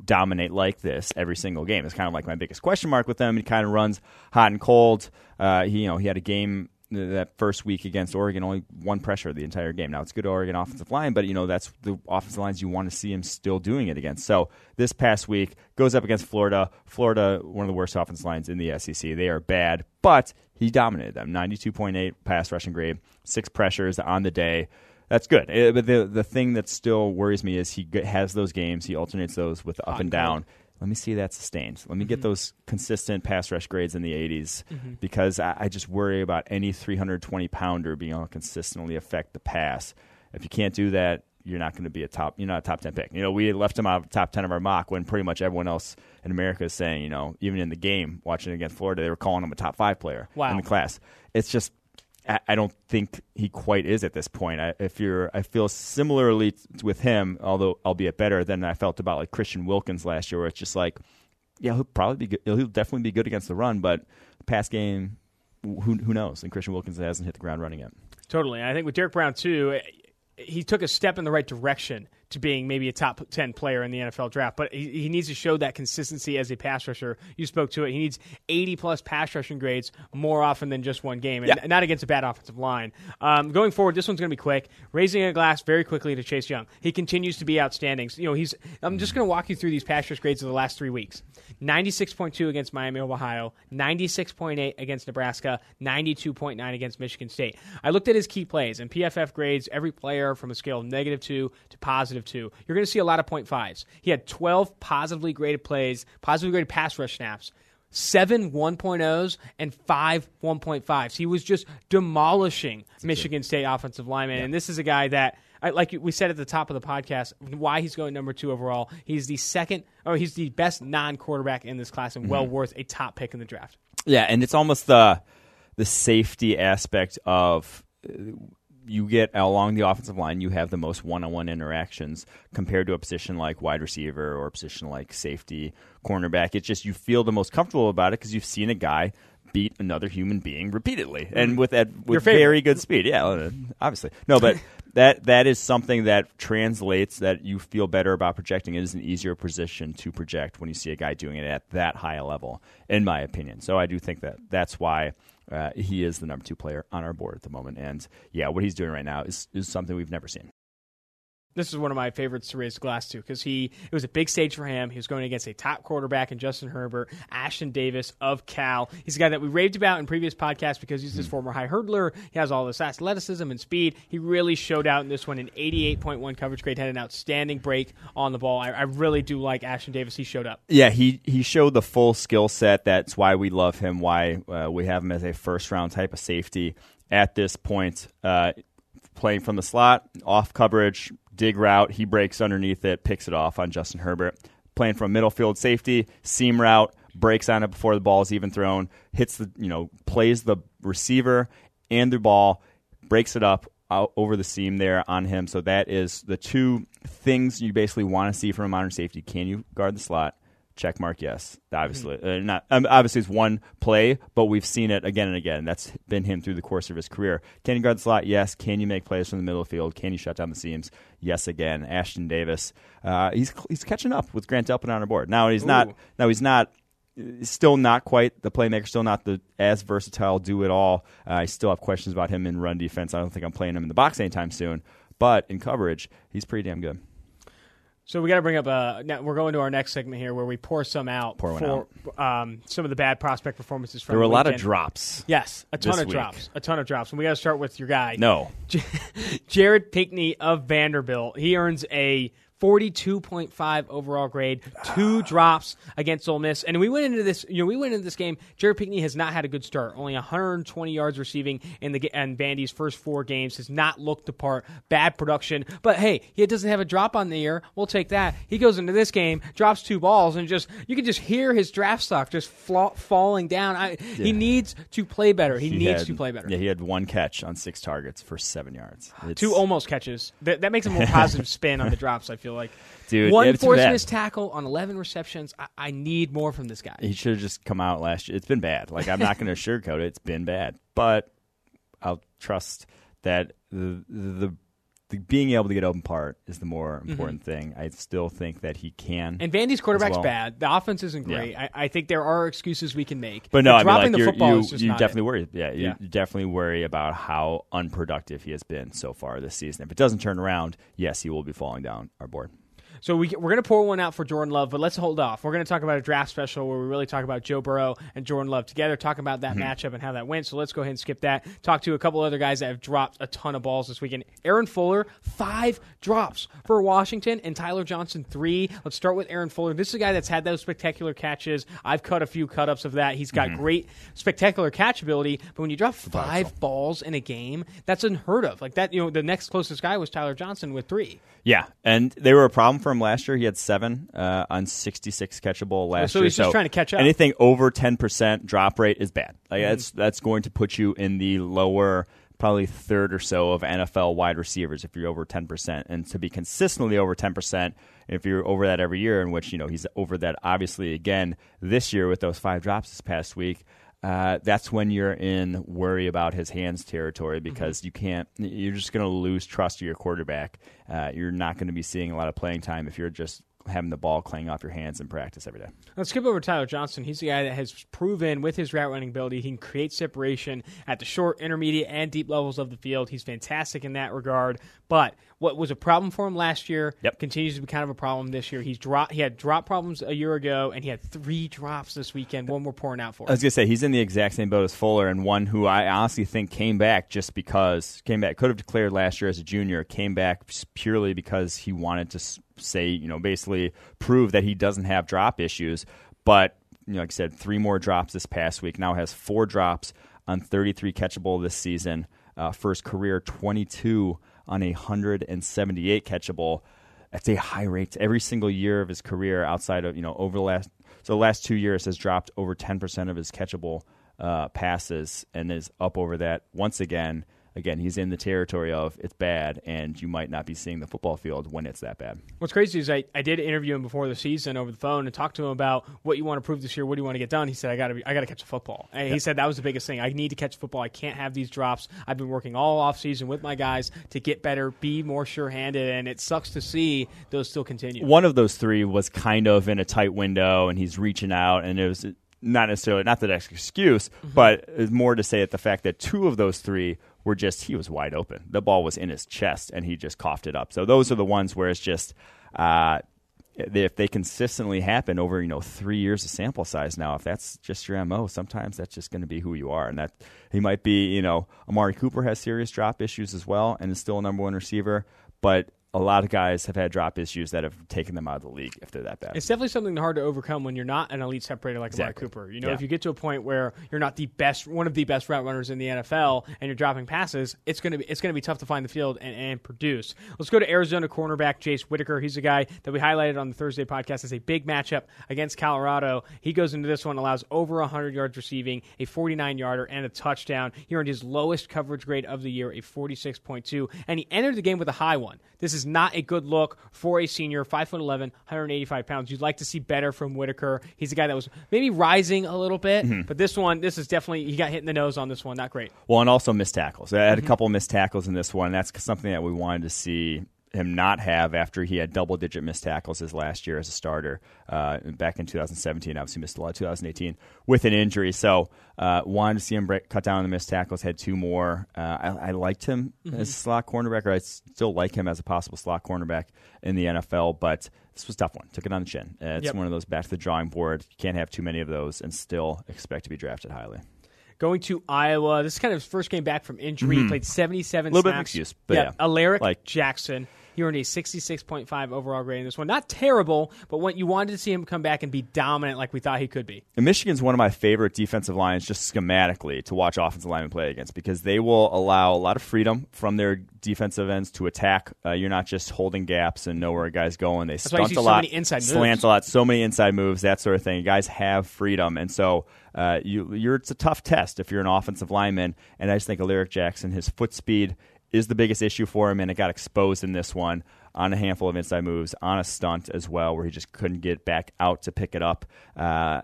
dominate like this every single game? It's kind of like my biggest question mark with him. He kind of runs hot and cold. Uh, he, you know, he had a game that first week against Oregon, only one pressure the entire game. Now it's good Oregon offensive line, but you know that's the offensive lines you want to see him still doing it against. So this past week goes up against Florida. Florida, one of the worst offensive lines in the SEC. They are bad, but he dominated them. Ninety-two point eight pass rushing grade, six pressures on the day. That's good. Uh, but the the thing that still worries me is he has those games. He alternates those with up and down. Let me see that sustained. Let me get mm-hmm. those consistent pass rush grades in the 80s mm-hmm. because I, I just worry about any 320 pounder being able to consistently affect the pass. If you can't do that, you're not going to be a top. You're not a top 10 pick. You know, we left him out of top 10 of our mock when pretty much everyone else in America is saying, you know, even in the game watching against Florida, they were calling him a top five player Wow. in the class. It's just I- don't think he quite is at this point. I, if you're, I feel similarly with him, although albeit better than I felt about like Christian Wilkins last year, where it's just like, yeah, he'll probably be good. He'll definitely be good against the run, but pass game, who who knows? And Christian Wilkins hasn't hit the ground running yet. Totally. And I think with Derrick Brown, too, he took a step in the right direction to being maybe a top 10 player in the NFL draft, but he, he needs to show that consistency as a pass rusher. You spoke to it. He needs 80 plus pass rushing grades more often than just one game, and Yeah. not against a bad offensive line. Um, going forward, this one's going to be quick. Raising a glass very quickly to Chase Young. He continues to be outstanding. You know, he's. I'm just going to walk you through these pass rush grades of the last three weeks. 96.2 against Miami of Ohio, 96.8 against Nebraska, 92.9 against Michigan State. I looked at his key plays and PFF grades every player from a scale of negative two to positive two. You're going to see a lot of point fives. He had 12 positively graded plays, positively graded pass rush snaps. seven 1.0s and five 1.5s. He was just demolishing Michigan State offensive linemen. And this is a guy that, like we said at the top of the podcast, why he's going number two overall. He's the second, or he's the best non quarterback in this class and well mm-hmm. worth a top pick in the draft. Yeah, and it's almost the the safety aspect of you get along the offensive line, you have the most one-on-one interactions compared to a position like wide receiver or a position like safety, cornerback. It's just you feel the most comfortable about it because you've seen a guy beat another human being repeatedly and with that with very good speed. Yeah, uh, obviously. No, but that that is something that translates that you feel better about projecting. It is an easier position to project when you see a guy doing it at that high a level, in my opinion. So I do think that that's why uh, he is the number two player on our board at the moment. And yeah, what he's doing right now is is something we've never seen. This is one of my favorites to raise the glass to because he it was a big stage for him. He was going against a top quarterback in Justin Herbert, Ashtyn Davis of Cal. He's a guy that we raved about in previous podcasts because he's this former high hurdler. He has all this athleticism and speed. He really showed out in this one. An 88.1 coverage grade, had an outstanding break on the ball. I, I really do like Ashtyn Davis. He showed up. Yeah, he he showed the full skill set. That's why we love him. Why uh, we have him as a first round type of safety at this point. Uh, playing from the slot, off coverage, dig route. He breaks underneath it, picks it off on Justin Herbert. Playing from middle field safety, seam route, breaks on it before the ball is even thrown, hits the you know plays the receiver and the ball, breaks it up over the seam there on him. So that is the two things you basically want to see from a modern safety. Can you guard the slot? Check mark, yes. Obviously, uh, not um, obviously it's one play, but we've seen it again and again. That's been him through the course of his career. Can you guard the slot? Yes. Can you make plays from the middle of the field? Can you shut down the seams? Yes. Again, Ashtyn Davis. Uh, he's he's catching up with Grant Delpit on our board. Now he's not. Now he's not. Still not quite the playmaker. Still not the as versatile. Do it all. Uh, I still have questions about him in run defense. I don't think I'm playing him in the box anytime soon. But in coverage, he's pretty damn good. So we got to bring up. a. now we're going to our next segment here where we pour some out Pour one for Um, some of the bad prospect performances from There were a the lot of drops. Yes, a ton of week. drops. A ton of drops. And we got to start with your guy. No. Jared Pinkney of Vanderbilt. He earns a 42.5 overall grade, two ah. drops against Ole Miss. And we went into this, you know, we went into this game. Jared Pinkney has not had a good start. Only 120 yards receiving in the and Vandy's first four games has not looked the part. Bad production, but hey, he doesn't have a drop on the year. We'll take that. He goes into this game, drops two balls, and just you can just hear his draft stock just fla- falling down. I, He needs to play better. He, He needs had- to play better. Yeah, he had one catch on six targets for seven yards. It's- Two almost catches. That, that makes a more positive spin on the drops. I feel like. Dude, one forced missed tackle on eleven receptions. I, I need more from this guy. He should have just come out last year. It's been bad. Like I'm not going to sugarcoat it. It's been bad, but I'll trust that the, the the being able to get open part is the more important thing. I still think that he can. Mm-hmm. And Vandy's quarterback's well. bad. The offense isn't Yeah. great. I, I think there are excuses we can make. but no, I mean, dropping like the you're- football you, is just you definitely it. worry. Yeah, you Yeah. definitely worry about how unproductive he has been so far this season. If it doesn't turn around, yes, he will be falling down our board. So we, we're going to pour one out for Jordan Love, but let's hold off. We're going to talk about a draft special where we really talk about Joe Burrow and Jordan Love together, talk about Mm-hmm. that matchup and how that went. So let's go ahead and skip that. Talk to a couple other guys that have dropped a ton of balls this weekend. Aaron Fuller, five drops for Washington, and Tyler Johnson, three. Let's start with Aaron Fuller. This is a guy that's had those spectacular catches. I've cut a few cut ups of that. He's got Mm-hmm. great, spectacular catch ability, but when you drop five balls in a game, that's unheard of. Like that, you know, the next closest guy was Tyler Johnson with three. Yeah, and they were a problem for him last year. He had seven uh, on 66 catchable last so year. he's just trying to catch up. Mm-hmm. Anything over 10% drop rate is bad. Like that's that's going to put you in the lower probably third or so of NFL wide receivers if you're over 10%. And to be consistently over 10%, if you're over that every year, in which, you know, he's over that obviously again this year with those five drops this past week, uh, that's when you're in worry about his hands territory because you can't, you're just going to lose trust of your quarterback. Uh, you're not going to be seeing a lot of playing time if you're just having the ball clang off your hands in practice every day. Let's skip over Tyler Johnson. He's the guy that has proven with his route running ability he can create separation at the short, intermediate, and deep levels of the field. He's fantastic in that regard. But what was a problem for him last year Yep. continues to be kind of a problem this year. He's drop he had drop problems a year ago, and he had three drops this weekend. One we're pouring out for. I was gonna say he's in the exact same boat as Fuller, and one who I honestly think came back just because came back could have declared last year as a junior, came back purely because he wanted to say, you know, basically prove that he doesn't have drop issues, but you know, like I said, three more drops this past week. Now has four drops on 33 catchable this season. Uh, first career 22 on a 178 catchable. That's a high rate. Every single year of his career, outside of you know over the last so the last two years, has dropped over 10 percent of his catchable uh, passes and is up over that once again again, he's in the territory of it's bad, and you might not be seeing the football field when it's that bad. What's crazy is I, I did interview him before the season over the phone and talked to him about what you want to prove this year. What do you want to get done? He said, I got to I got to catch a football. And he said that was the biggest thing. I need to catch football. I can't have these drops. I've been working all off season with my guys to get better, be more sure handed, and it sucks to see those still continue. One of those three was kind of in a tight window, and he's reaching out, and it was not necessarily not that excuse, mm-hmm. but more to say that the fact that two of those three were just he was wide open. The ball was in his chest, and he just coughed it up. So those are the ones where it's just. Uh, if they consistently happen over you know three years of sample size now, if that's just your mo, sometimes that's just going to be who you are, and that he might be you know Amari Cooper has serious drop issues as well, and is still a number one receiver, but a lot of guys have had drop issues that have taken them out of the league if they're that bad. It's definitely something hard to overcome when you're not an elite separator like exactly. Amari Cooper. You know, yeah. if you get to a point where you're not the best, one of the best route runners in the NFL, and you're dropping passes, it's gonna be it's gonna be tough to find the field and, and produce. Let's go to Arizona cornerback Jace Whittaker. He's a guy that we highlighted on the Thursday podcast as a big matchup against Colorado. He goes into this one, allows over 100 yards receiving, a 49 yarder, and a touchdown. He earned his lowest coverage grade of the year, a 46.2, and he entered the game with a high one. This is not a good look for a senior, 5'11, 185 pounds. You'd like to see better from Whittaker. He's a guy that was maybe rising a little bit, mm-hmm. but this one, this is definitely, he got hit in the nose on this one. Not great. Well, and also missed tackles. I had mm-hmm. a couple missed tackles in this one. That's something that we wanted to see him not have after he had double digit missed tackles his last year as a starter uh, back in 2017. Obviously, missed a lot 2018 with an injury. So, uh, wanted to see him break, cut down on the missed tackles, had two more. Uh, I, I, liked him mm-hmm. as a slot cornerback, or I still like him as a possible slot cornerback in the NFL, but this was a tough one. Took it on the chin. Uh, it's yep. one of those back to the drawing board. You can't have too many of those and still expect to be drafted highly going to Iowa. This is kind of his first game back from injury. Mm-hmm. He played 77 a little snaps. bit of excuse, but yeah. yeah. Alaric like, Jackson he earned a 66.5 overall grade in this one. Not terrible, but what you wanted to see him come back and be dominant like we thought he could be. And Michigan's one of my favorite defensive lines, just schematically, to watch offensive linemen play against because they will allow a lot of freedom from their defensive ends to attack. Uh, you're not just holding gaps and know where a guy's going. They That's stunt a lot, so inside slant moves. a lot, so many inside moves, that sort of thing. Guys have freedom, and so uh, you, you're it's a tough test if you're an offensive lineman. And I just think Alaric Jackson, his foot speed is the biggest issue for him, and it got exposed in this one on a handful of inside moves, on a stunt as well, where he just couldn't get back out to pick it up. Uh,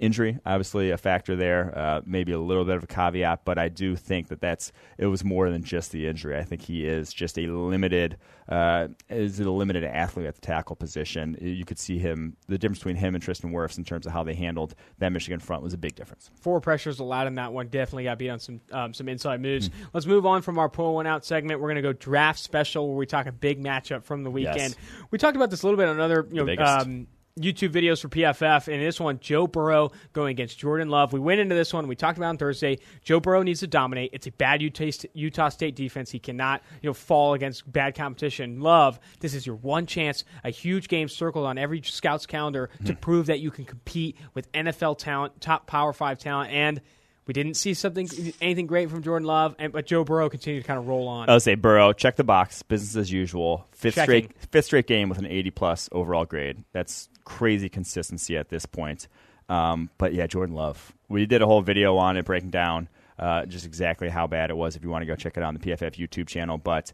injury, obviously a factor there, uh, maybe a little bit of a caveat, but I do think that that's it was more than just the injury. I think he is just a limited uh, is a limited athlete at the tackle position. You could see him the difference between him and Tristan Wirfs in terms of how they handled that Michigan front was a big difference. Four pressures allowed in that one. Definitely got beat on some um, some inside moves. Mm-hmm. Let's move on from our pull one out segment. We're going to go draft special where we talk a big matchup from the weekend. Yes. We talked about this a little bit on another you know um, YouTube videos for PFF, and this one, Joe Burrow going against Jordan Love. We went into this one. We talked about on Thursday. Joe Burrow needs to dominate. It's a bad Utah State defense. He cannot, you know, fall against bad competition. Love, this is your one chance. A huge game circled on every scout's calendar to hmm. prove that you can compete with NFL talent, top Power Five talent, and we didn't see something anything great from Jordan Love, and, but Joe Burrow continued to kind of roll on. I would say Burrow, check the box, business as usual. Fifth Checking. straight fifth straight game with an 80 plus overall grade. That's crazy consistency at this point. Um, but yeah, Jordan Love. We did a whole video on it breaking down uh, just exactly how bad it was. If you want to go check it out on the PFF YouTube channel, but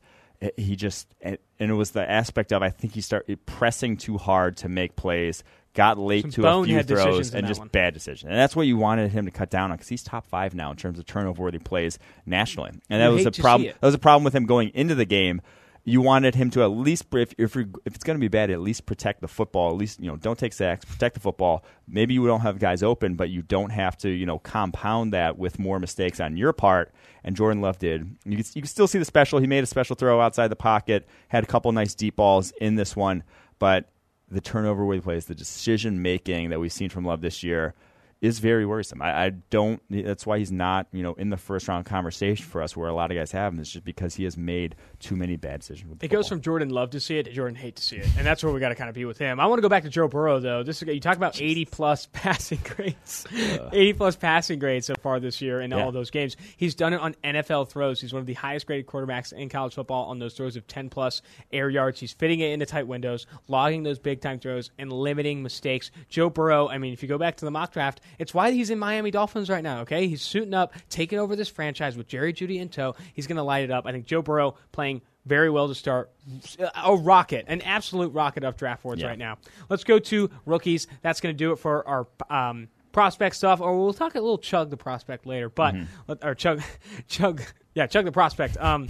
he just and it was the aspect of I think he started pressing too hard to make plays, got late Some to a few throws, and just one. bad decisions. And that's what you wanted him to cut down on because he's top five now in terms of turnover worthy plays nationally. And that you was a problem. That was a problem with him going into the game you wanted him to at least if if, if it's going to be bad, at least protect the football. At least you know don't take sacks, protect the football. Maybe you don't have guys open, but you don't have to you know compound that with more mistakes on your part. And Jordan Love did. You can, you can still see the special. He made a special throw outside the pocket. Had a couple nice deep balls in this one, but the turnover way plays, the decision making that we've seen from Love this year is very worrisome. I, I, don't. That's why he's not, you know, in the first round conversation for us, where a lot of guys have him. It's just because he has made too many bad decisions. it football. goes from Jordan love to see it to Jordan hate to see it, and that's where we got to kind of be with him. I want to go back to Joe Burrow though. This is, you talk about eighty plus passing grades, uh, eighty plus passing grades so far this year in yeah. all those games. He's done it on NFL throws. He's one of the highest graded quarterbacks in college football on those throws of ten plus air yards. He's fitting it into tight windows, logging those big time throws, and limiting mistakes. Joe Burrow. I mean, if you go back to the mock draft, it's why he's in Miami Dolphins right now. Okay, he's suiting up, taking over this franchise with Jerry Jeudy in tow. He's going to light it up. I think Joe Burrow playing very well to start. A rocket, an absolute rocket of draft boards yeah. right now. Let's go to rookies. That's going to do it for our. Um, prospect stuff, or we'll talk a little chug the prospect later. But mm-hmm. or chug, chug, yeah, chug the prospect. Um,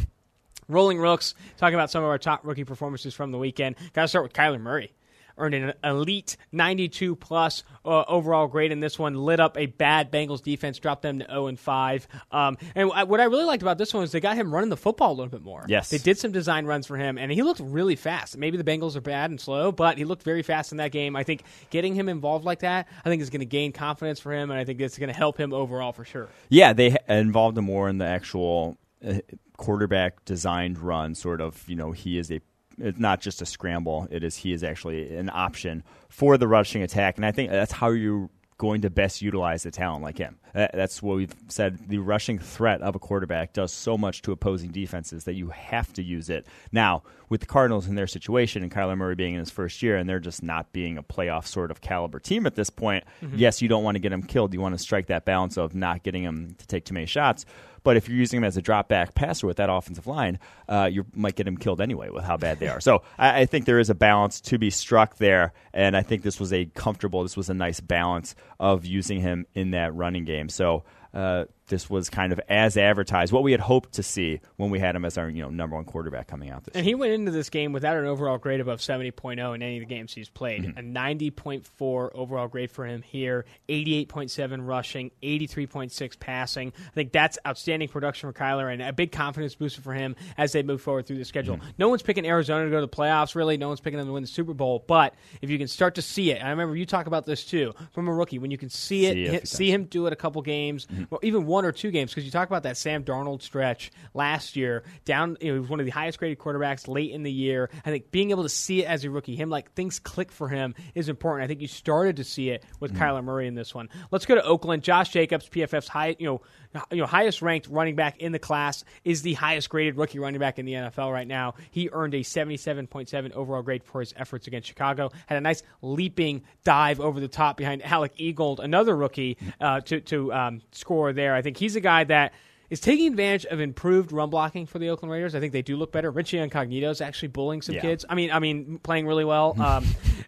rolling rooks. Talking about some of our top rookie performances from the weekend. Got to start with Kyler Murray earned an elite 92 plus uh, overall grade in this one. Lit up a bad Bengals defense, dropped them to 0 and 5. Um, and what I really liked about this one is they got him running the football a little bit more. Yes, they did some design runs for him, and he looked really fast. Maybe the Bengals are bad and slow, but he looked very fast in that game. I think getting him involved like that, I think is going to gain confidence for him, and I think it's going to help him overall for sure. Yeah, they involved him more in the actual. Uh, quarterback designed run sort of you know he is a it's not just a scramble. It is he is actually an option for the rushing attack, and I think that's how you're going to best utilize a talent like him. That's what we've said. The rushing threat of a quarterback does so much to opposing defenses that you have to use it. Now, with the Cardinals in their situation and Kyler Murray being in his first year and they're just not being a playoff sort of caliber team at this point, mm-hmm. yes, you don't want to get him killed. You want to strike that balance of not getting him to take too many shots. But if you're using him as a drop back passer with that offensive line, uh, you might get him killed anyway with how bad they are. So I, I, think there is a balance to be struck there, and I think this was a comfortable, this was a nice balance of using him in that running game. So uh, this was kind of as advertised, what we had hoped to see when we had him as our you know number one quarterback coming out this. And year. he went into this game without an overall grade above 70.0 in any of the games he's played. Mm-hmm. A 90.4 overall grade for him here, 88.7 rushing, 83.6 passing. I think that's outstanding production for Kyler and a big confidence booster for him as they move forward through the schedule. Mm-hmm. No one's picking Arizona to go to the playoffs, really. No one's picking them to win the Super Bowl. But if you can start to see it, I remember you talk about this too from a rookie when you can see it, see, hit, see him do it a couple games, mm-hmm. well, even one or two games because you talk about that Sam Darnold stretch last year. Down, you know, he was one of the highest graded quarterbacks late in the year. I think being able to see it as a rookie, him like things click for him is important. I think you started to see it with mm-hmm. Kyler Murray in this one. Let's go to Oakland. Josh Jacobs, PFF's high, you know, you know, highest ranked running back in the class is the highest graded rookie running back in the NFL right now. He earned a 77.7 overall grade for his efforts against Chicago. Had a nice leaping dive over the top behind Alec Ingold, another rookie, uh, to to um, score there. I think he's a guy that is taking advantage of improved run blocking for the Oakland Raiders. I think they do look better. Richie Incognito is actually bullying some yeah. kids. I mean, I mean, playing really well. Um,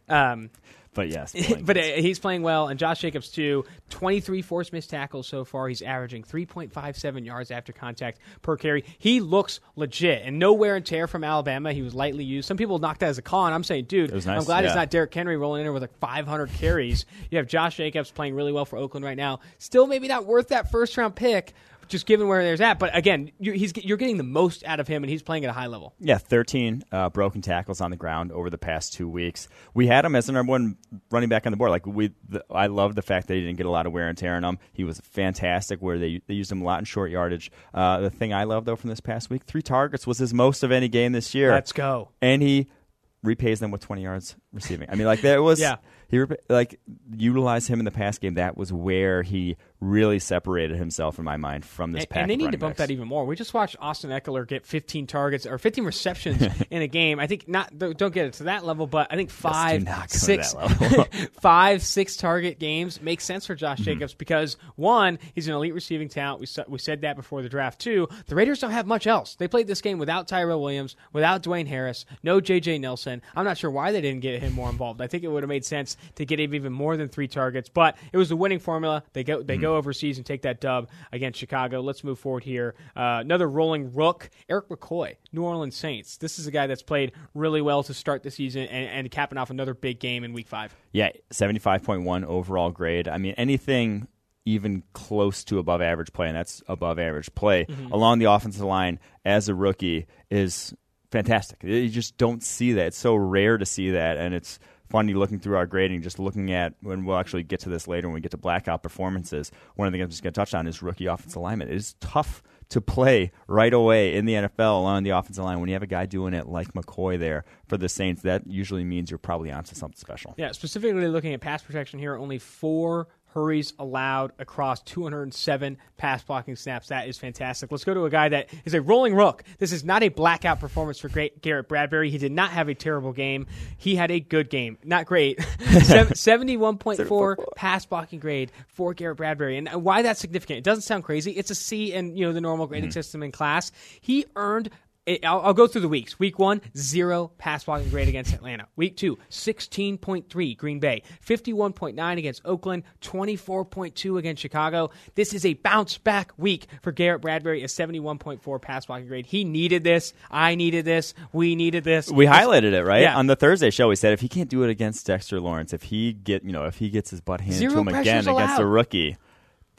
um, but yes, but uh, he's playing well, and Josh Jacobs too. Twenty-three forced missed tackles so far. He's averaging three point five seven yards after contact per carry. He looks legit, and no wear and tear from Alabama. He was lightly used. Some people knocked that as a con. I'm saying, dude, nice. I'm glad yeah. it's not Derrick Henry rolling in there with like 500 carries. You have Josh Jacobs playing really well for Oakland right now. Still, maybe not worth that first round pick, just given where there's at. But again, you, he's you're getting the most out of him, and he's playing at a high level. Yeah, 13 uh, broken tackles on the ground over the past two weeks. We had him as the number one running back on the board. Like we, the, I love the fact that he didn't get a lot of wear and tear on him. He was fantastic. Where they they used him a lot in short yardage. Uh, the thing I love though from this past week, three targets was his most of any game this year. Let's go. And he repays them with 20 yards receiving. I mean, like there was yeah he like utilized him in the pass game. That was where he really separated himself in my mind from this. And, and they need to bump backs. that even more. We just watched Austin Ekeler get 15 targets or 15 receptions in a game. I think not. Don't get it to that level, but I think five, six, five, six target games makes sense for Josh mm-hmm. Jacobs because one, he's an elite receiving talent. We we said that before the draft. Two, the Raiders don't have much else. They played this game without Tyrell Williams, without Dwayne Harris, no J.J. Nelson. I'm not sure why they didn't get him more involved. I think it would have made sense to get him even more than three targets. But it was a winning formula. They go they mm. go overseas and take that dub against Chicago. Let's move forward here. Uh, another rolling rook, Erik McCoy, New Orleans Saints. This is a guy that's played really well to start the season and, and capping off another big game in Week Five. Yeah, seventy five point one overall grade. I mean, anything even close to above average play, and that's above average play mm-hmm. along the offensive line as a rookie is fantastic. You just don't see that. It's so rare to see that, and it's funny looking through our grading, just looking at when we'll actually get to this later when we get to blackout performances. One of the things I'm just going to touch on is rookie offensive alignment. It is tough to play right away in the NFL along the offensive line when you have a guy doing it like McCoy there for the Saints. That usually means you're probably onto something special. Yeah, specifically looking at pass protection here, only four hurries allowed across 207 pass blocking snaps. That is fantastic. Let's go to a guy that is a rolling rook. This is not a blackout performance for great Garrett Bradbury. He did not have a terrible game. He had a good game. Not great. 71.4 pass blocking grade for Garrett Bradbury. And why that's significant? It doesn't sound crazy. It's a C in you know the normal grading mm-hmm. system in class. He earned it, I'll, I'll, go through the weeks. Week one, zero pass blocking grade against Atlanta. Week two, 16.3 Green Bay, 51.9 against Oakland, 24.2 against Chicago. This is a bounce back week for Garrett Bradbury, a 71.4 pass blocking grade. He needed this. I needed this. We needed this. We highlighted it right yeah. on the Thursday show. We said if he can't do it against Dexter Lawrence, if he get you know if he gets his butt handed zero to him again allowed. against a rookie,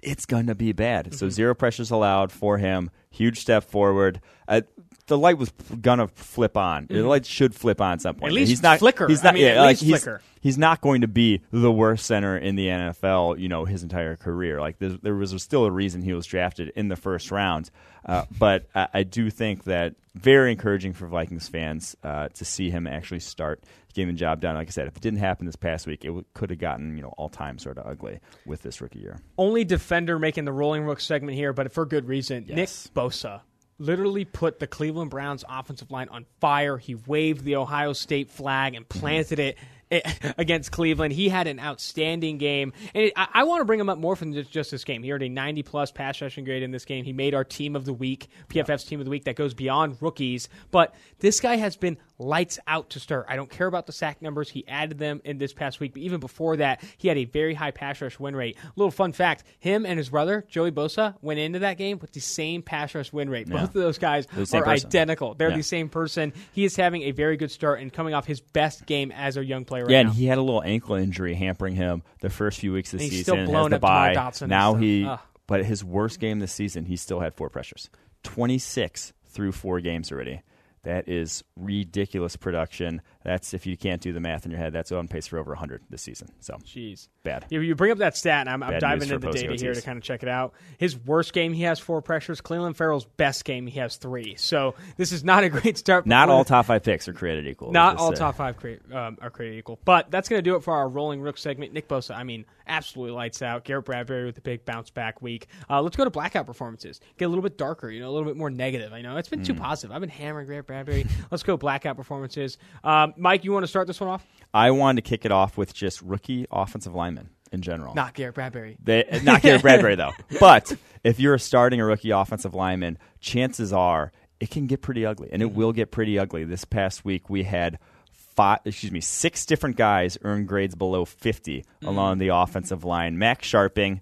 it's going to be bad. Mm-hmm. So zero pressures allowed for him. Huge step forward. Uh, the light was gonna flip on. Mm-hmm. The light should flip on at some point. At least he's not flicker. He's not. I mean, yeah, like he's, flicker. he's not going to be the worst center in the NFL. You know, his entire career. Like there was still a reason he was drafted in the first round. Uh, but I, I, do think that very encouraging for Vikings fans uh, to see him actually start getting the job done. Like I said, if it didn't happen this past week, it w- could have gotten you know all time sort of ugly with this rookie year. Only defender making the rolling rook segment here, but for good reason. Yes. Nick Bosa literally put the Cleveland Browns offensive line on fire. He waved the Ohio State flag and planted it against Cleveland. He had an outstanding game, and it, I, I, want to bring him up more from just just, this game. He earned a 90 plus pass rushing grade in this game. He made our team of the week, PFF's team of the week. That goes beyond rookies, but this guy has been lights out to start. I don't care about the sack numbers. He added them in this past week, but even before that, he had a very high pass rush win rate. A little fun fact: him and his brother Joey Bosa went into that game with the same pass rush win rate. Yeah. Both of those guys are identical. They're yeah. the same person. He is having a very good start and coming off his best game as a young player. Right yeah, now. and he had a little ankle injury hampering him the first few weeks of the season. Still the bye. Now he, Ugh. but his worst game this season, he still had four pressures. Twenty six through four games already. That is ridiculous production. That's if you can't do the math in your head, that's on pace for over 100 this season. So, jeez, bad. You, you bring up that stat, and I'm, I'm diving into the data here to kind of check it out. His worst game, he has four pressures. Clelin Ferrell's best game, he has three. So this is not a great start. Not all top five picks are created equal. Not all say. top five create, um, are created equal. But that's going to do it for our rolling rook segment. Nick Bosa, I mean, absolutely lights out. Garrett Bradbury with a big bounce back week. Uh, let's go to blackout performances. Get a little bit darker, you know, a little bit more negative. I know it's been mm. too positive. I've been hammering Garrett Bradbury. let's go blackout performances. Um, Mike, you want to start this one off? I wanted to kick it off with just rookie offensive linemen in general. Not Garrett Bradbury. They, not Garrett Bradbury though. But if you're starting a rookie offensive lineman, chances are it can get pretty ugly, and it mm-hmm. will get pretty ugly. This past week we had five, excuse me, six different guys earn grades below 50 mm-hmm. along the offensive line. Max Scharping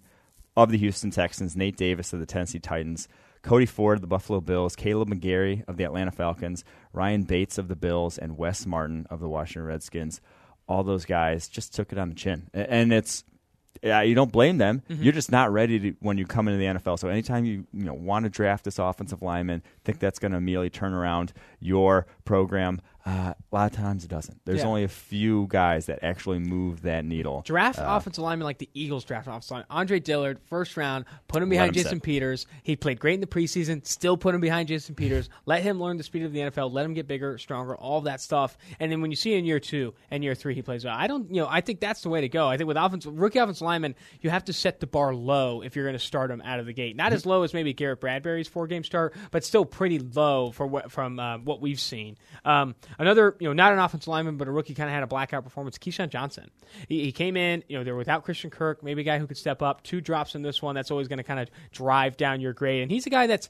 of the Houston Texans, Nate Davis of the Tennessee Titans, Cody Ford of the Buffalo Bills, Kaleb McGary of the Atlanta Falcons, Ryan Bates of the Bills, and Wes Martin of the Washington Redskins. All those guys just took it on the chin, and it's yeah, you don't blame them. Mm-hmm. You're just not ready to when you come into the NFL. So anytime you you know want to draft this offensive lineman, think that's going to immediately turn around your program. Uh, a lot of times it doesn't. There's yeah. only a few guys that actually move that needle. Draft uh, offensive lineman like the Eagles draft offensive lineman. Andre Dillard, first round, put him behind Jason sit. Peters. He played great in the preseason, still put him behind Jason Peters. let him learn the speed of the NFL. Let him get bigger, stronger, all that stuff. And then when you see in year two and year three he plays well, I don't, you know, I think that's the way to go. I think with offensive rookie offensive lineman, you have to set the bar low if you're going to start him out of the gate. Not as low as maybe Garrett Bradbury's four game start, but still pretty low for what from uh, what we've seen. Um, another, you know, not an offensive lineman, but a rookie kind of had a blackout performance. KeeSean Johnson. He, he, came in, you know, they're without Christian Kirk, maybe a guy who could step up. Two drops in this one. That's always going to kind of drive down your grade. And he's a guy that's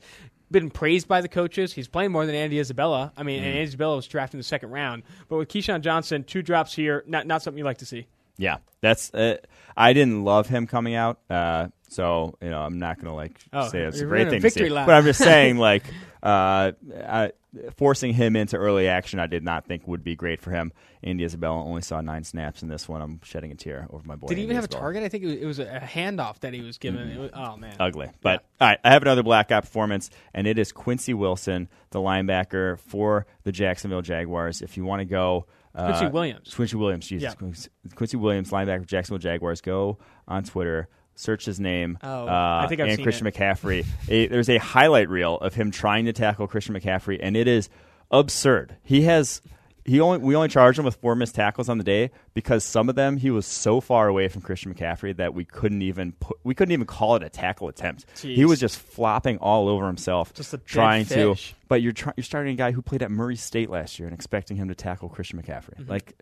been praised by the coaches. He's playing more than Andy Isabella. I mean, mm. and Andy Isabella was drafted in the second round. But with KeeSean Johnson, two drops here, not not something you like to see. Yeah, that's. Uh, I didn't love him coming out. Uh, So you know, I'm not going to like Oh, say it's a great thing to see. lap. But I'm just saying, like, uh, I, forcing him into early action, I did not think would be great for him. Andy Isabella only saw nine snaps in this one. I'm shedding a tear over my boy. Did he even have a target? I think it was, it was a handoff that he was given. Mm-hmm. Was, oh man, ugly. But all right, I have another blackout performance, and it is Quincy Wilson, the linebacker for the Jacksonville Jaguars. If you want to go, uh, Quincy Williams. Quincy Williams, Jesus, Yeah. Quincy- Quincy Williams, linebacker for Jacksonville Jaguars. Go on Twitter. Search his name. Oh, uh, I think I've and seen Christian it. McCaffrey. A- there's a highlight reel of him trying to tackle Christian McCaffrey, and it is absurd. He has he only we only charged him with four missed tackles on the day because some of them he was so far away from Christian McCaffrey that we couldn't even put, we couldn't even call it a tackle attempt. Jeez. He was just flopping all over himself, Just trying to. fish. But you're try, you're starting a guy who played at Murray State last year and expecting him to tackle Christian McCaffrey. Mm-hmm. Like,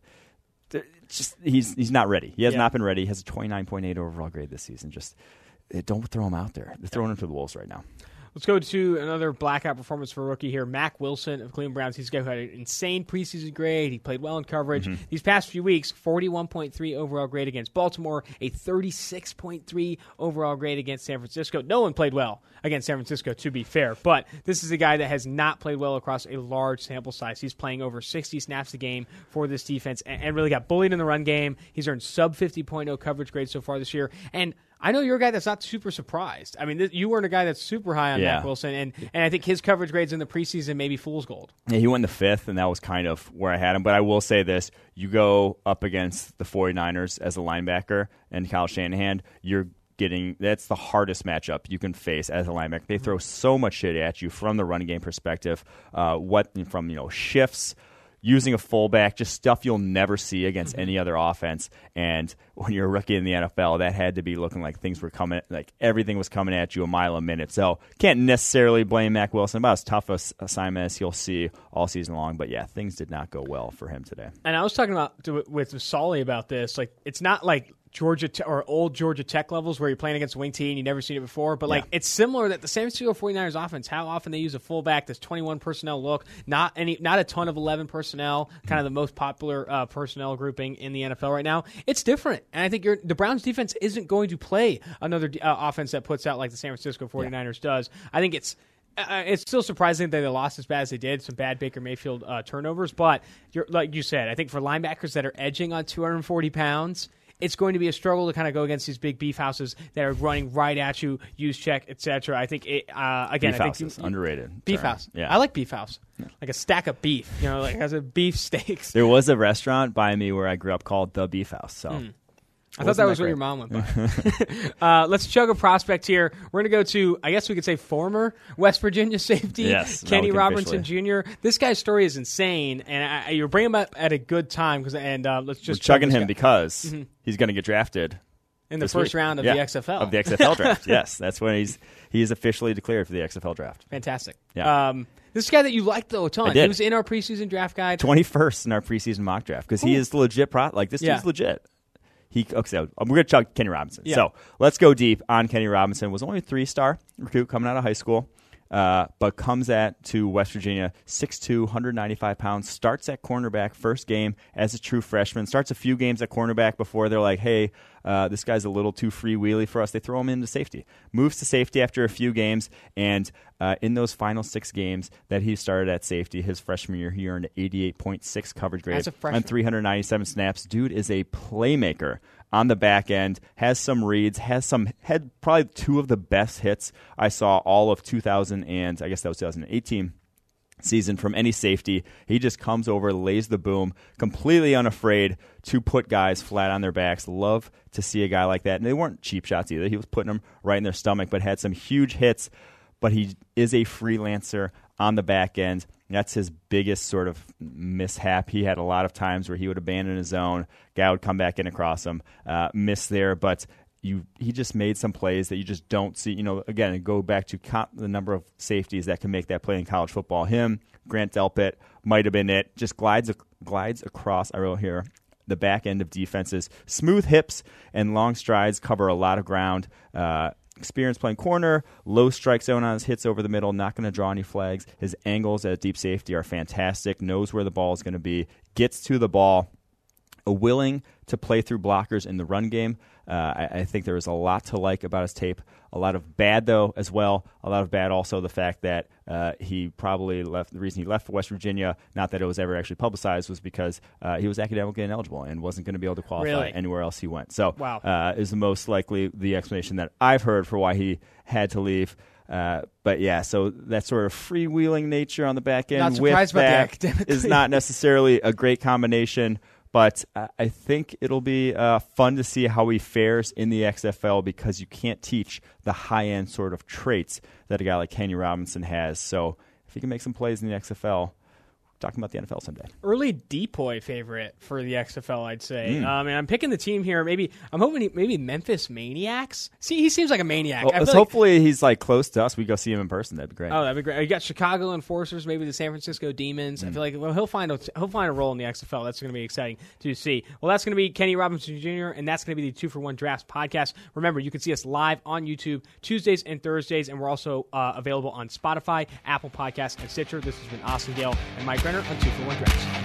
just he's he's not ready. He has Yeah. not been ready. He has a 29.8 overall grade this season. Just eh, don't throw him out there. They're throwing him to the wolves right now. Let's go to another blackout performance for a rookie here. Mack Wilson of Cleveland Browns. He's a guy who had an insane preseason grade. He played well in coverage. Mm-hmm. These past few weeks, 41.3 overall grade against Baltimore, a 36.3 overall grade against San Francisco. No one played well against San Francisco, to be fair, but this is a guy that has not played well across a large sample size. He's playing over 60 snaps a game for this defense and, and really got bullied in the run game. He's earned sub 50.0 coverage grade so far this year. And I know you're a guy that's not super surprised. I mean, th- you weren't a guy that's super high on Yeah. Mack Wilson, and, and I think his coverage grades in the preseason maybe fool's gold. Yeah, he won the fifth, and that was kind of where I had him. But I will say this you go up against the 49ers as a linebacker and Kyle Shanahan, you're getting that's the hardest matchup you can face as a linebacker. They throw so much shit at you from the running game perspective. Uh, what from you know shifts. Using a fullback, just stuff you'll never see against any other offense. And when you're a rookie in the NFL, that had to be looking like things were coming, like everything was coming at you a mile a minute. So can't necessarily blame Mack Wilson. About as tough a assignment as he'll see all season long. But yeah, things did not go well for him today. And I was talking about to, with Solly about this. Like, it's not like Georgia Te- or old Georgia Tech levels where you're playing against a wing T and you've never seen it before. But like, Yeah. it's similar that the San Francisco 49ers offense, how often they use a fullback, this 21 personnel look, not any, not a ton of 11 personnel, kind of the most popular uh, personnel grouping in the NFL right now. It's different, and I think you're, the Browns defense isn't going to play another uh, offense that puts out like the San Francisco 49ers does. I think it's. Uh, it's still surprising that they lost as bad as they did. Some bad Baker Mayfield uh, turnovers, but you're, like you said, I think for linebackers that are edging on 240 pounds, it's going to be a struggle to kind of go against these big beef houses that are running right at you, use check, etc. I think it, uh, again, Beef I think is underrated. beef term. house. Yeah, I like beef house, like a stack of beef. You know, like has a beef steaks. There was a restaurant by me where I grew up called the Beef House. So Hmm. I thought that that was what your mom went by. uh, let's chug a prospect here. We're going to go to, I guess we could say, former West Virginia safety Yes, Kenny Robinson Jr. This guy's story is insane, and I, you're bringing him up at a good time because. And uh, let's we're just chug chugging him guy because he's going to get drafted in the first week. round of Yeah, the XFL. of the XFL draft. yes, that's when he's he is officially declared for the XFL draft. Fantastic. Yeah. Um, this guy that you liked though a ton. He was in our preseason draft guide. Twenty first in our preseason mock draft because he is legit. Pro like this Yeah. dude's legit. He okay. So we're gonna chug Kenny Robinson. Yeah. So let's go deep on Kenny Robinson. Was only a three star recruit coming out of high school. Uh, but comes at to West Virginia, 6'2", 195 pounds, starts at cornerback first game as a true freshman, starts a few games at cornerback before they're like, hey, uh, this guy's a little too freewheely for us. They throw him into safety. Moves to safety after a few games, and uh, in those final six games that he started at safety, his freshman year, he earned 88.6 coverage grade As a freshman. on 397 snaps. Dude is a playmaker on the back end, has some reads, has some had probably two of the best hits I saw all of 2000 and I guess that was 2018 season from any safety. He just comes over, lays the boom, completely unafraid to put guys flat on their backs. Love to see a guy like that. And they weren't cheap shots either. He was putting them right in their stomach, but had some huge hits. But he is a freelancer on the back end. That's his biggest sort of mishap. He had a lot of times where he would abandon his zone, guy would come back in across him, uh, miss there, but you he just made some plays that you just don't see. You know, again, go back to co- the number of safeties that can make that play in college football. Him, Grant Delpit might have been it. Just glides glides across. I wrote here the back end of defenses. Smooth hips and long strides cover a lot of ground. Uh, experience playing corner, low strike zone on his hits over the middle, not going to draw any flags. His angles at deep safety are fantastic. Knows where the ball is going to be. Gets to the ball willing to play through blockers in the run game. Uh, I, I, think there is a lot to like about his tape. A lot of bad, though, as well. A lot of bad, also the fact that uh, he probably left. The reason he left for West Virginia, not that it was ever actually publicized, was because uh, he was academically ineligible and wasn't going to be able to qualify really? anywhere else he went. So, wow. Uh, is the most likely the explanation that I've heard for why he had to leave. Uh, but yeah, so that sort of freewheeling nature on the back end not with that is not necessarily a great combination. But I think it'll be uh, fun to see how he fares in the XFL because you can't teach the high end sort of traits that a guy like Kenny Robinson has. So if he can make some plays in the XFL, talking about the NFL someday. Early Depoy favorite for the XFL, I'd say. Mm. Um, and I'm picking the team here. Maybe I'm hoping he, maybe Memphis Maniacs. See, he seems like a maniac. Well, hopefully like, he's like close to us. We go see him in person. That'd be great. Oh, that'd be great. You got Chicago Enforcers, maybe the San Francisco Demons. Mm. I feel like well, he'll find a, he'll find a role in the XFL. That's going to be exciting to see. Well, that's going to be Kenny Robinson Jr. and that's going to be the Two for One Drafts podcast. Remember, you can see us live on YouTube Tuesdays and Thursdays, and we're also uh, available on Spotify, Apple Podcasts, and Stitcher. This has been Austin Gayle and Mike Renner on Two for One. Thanks.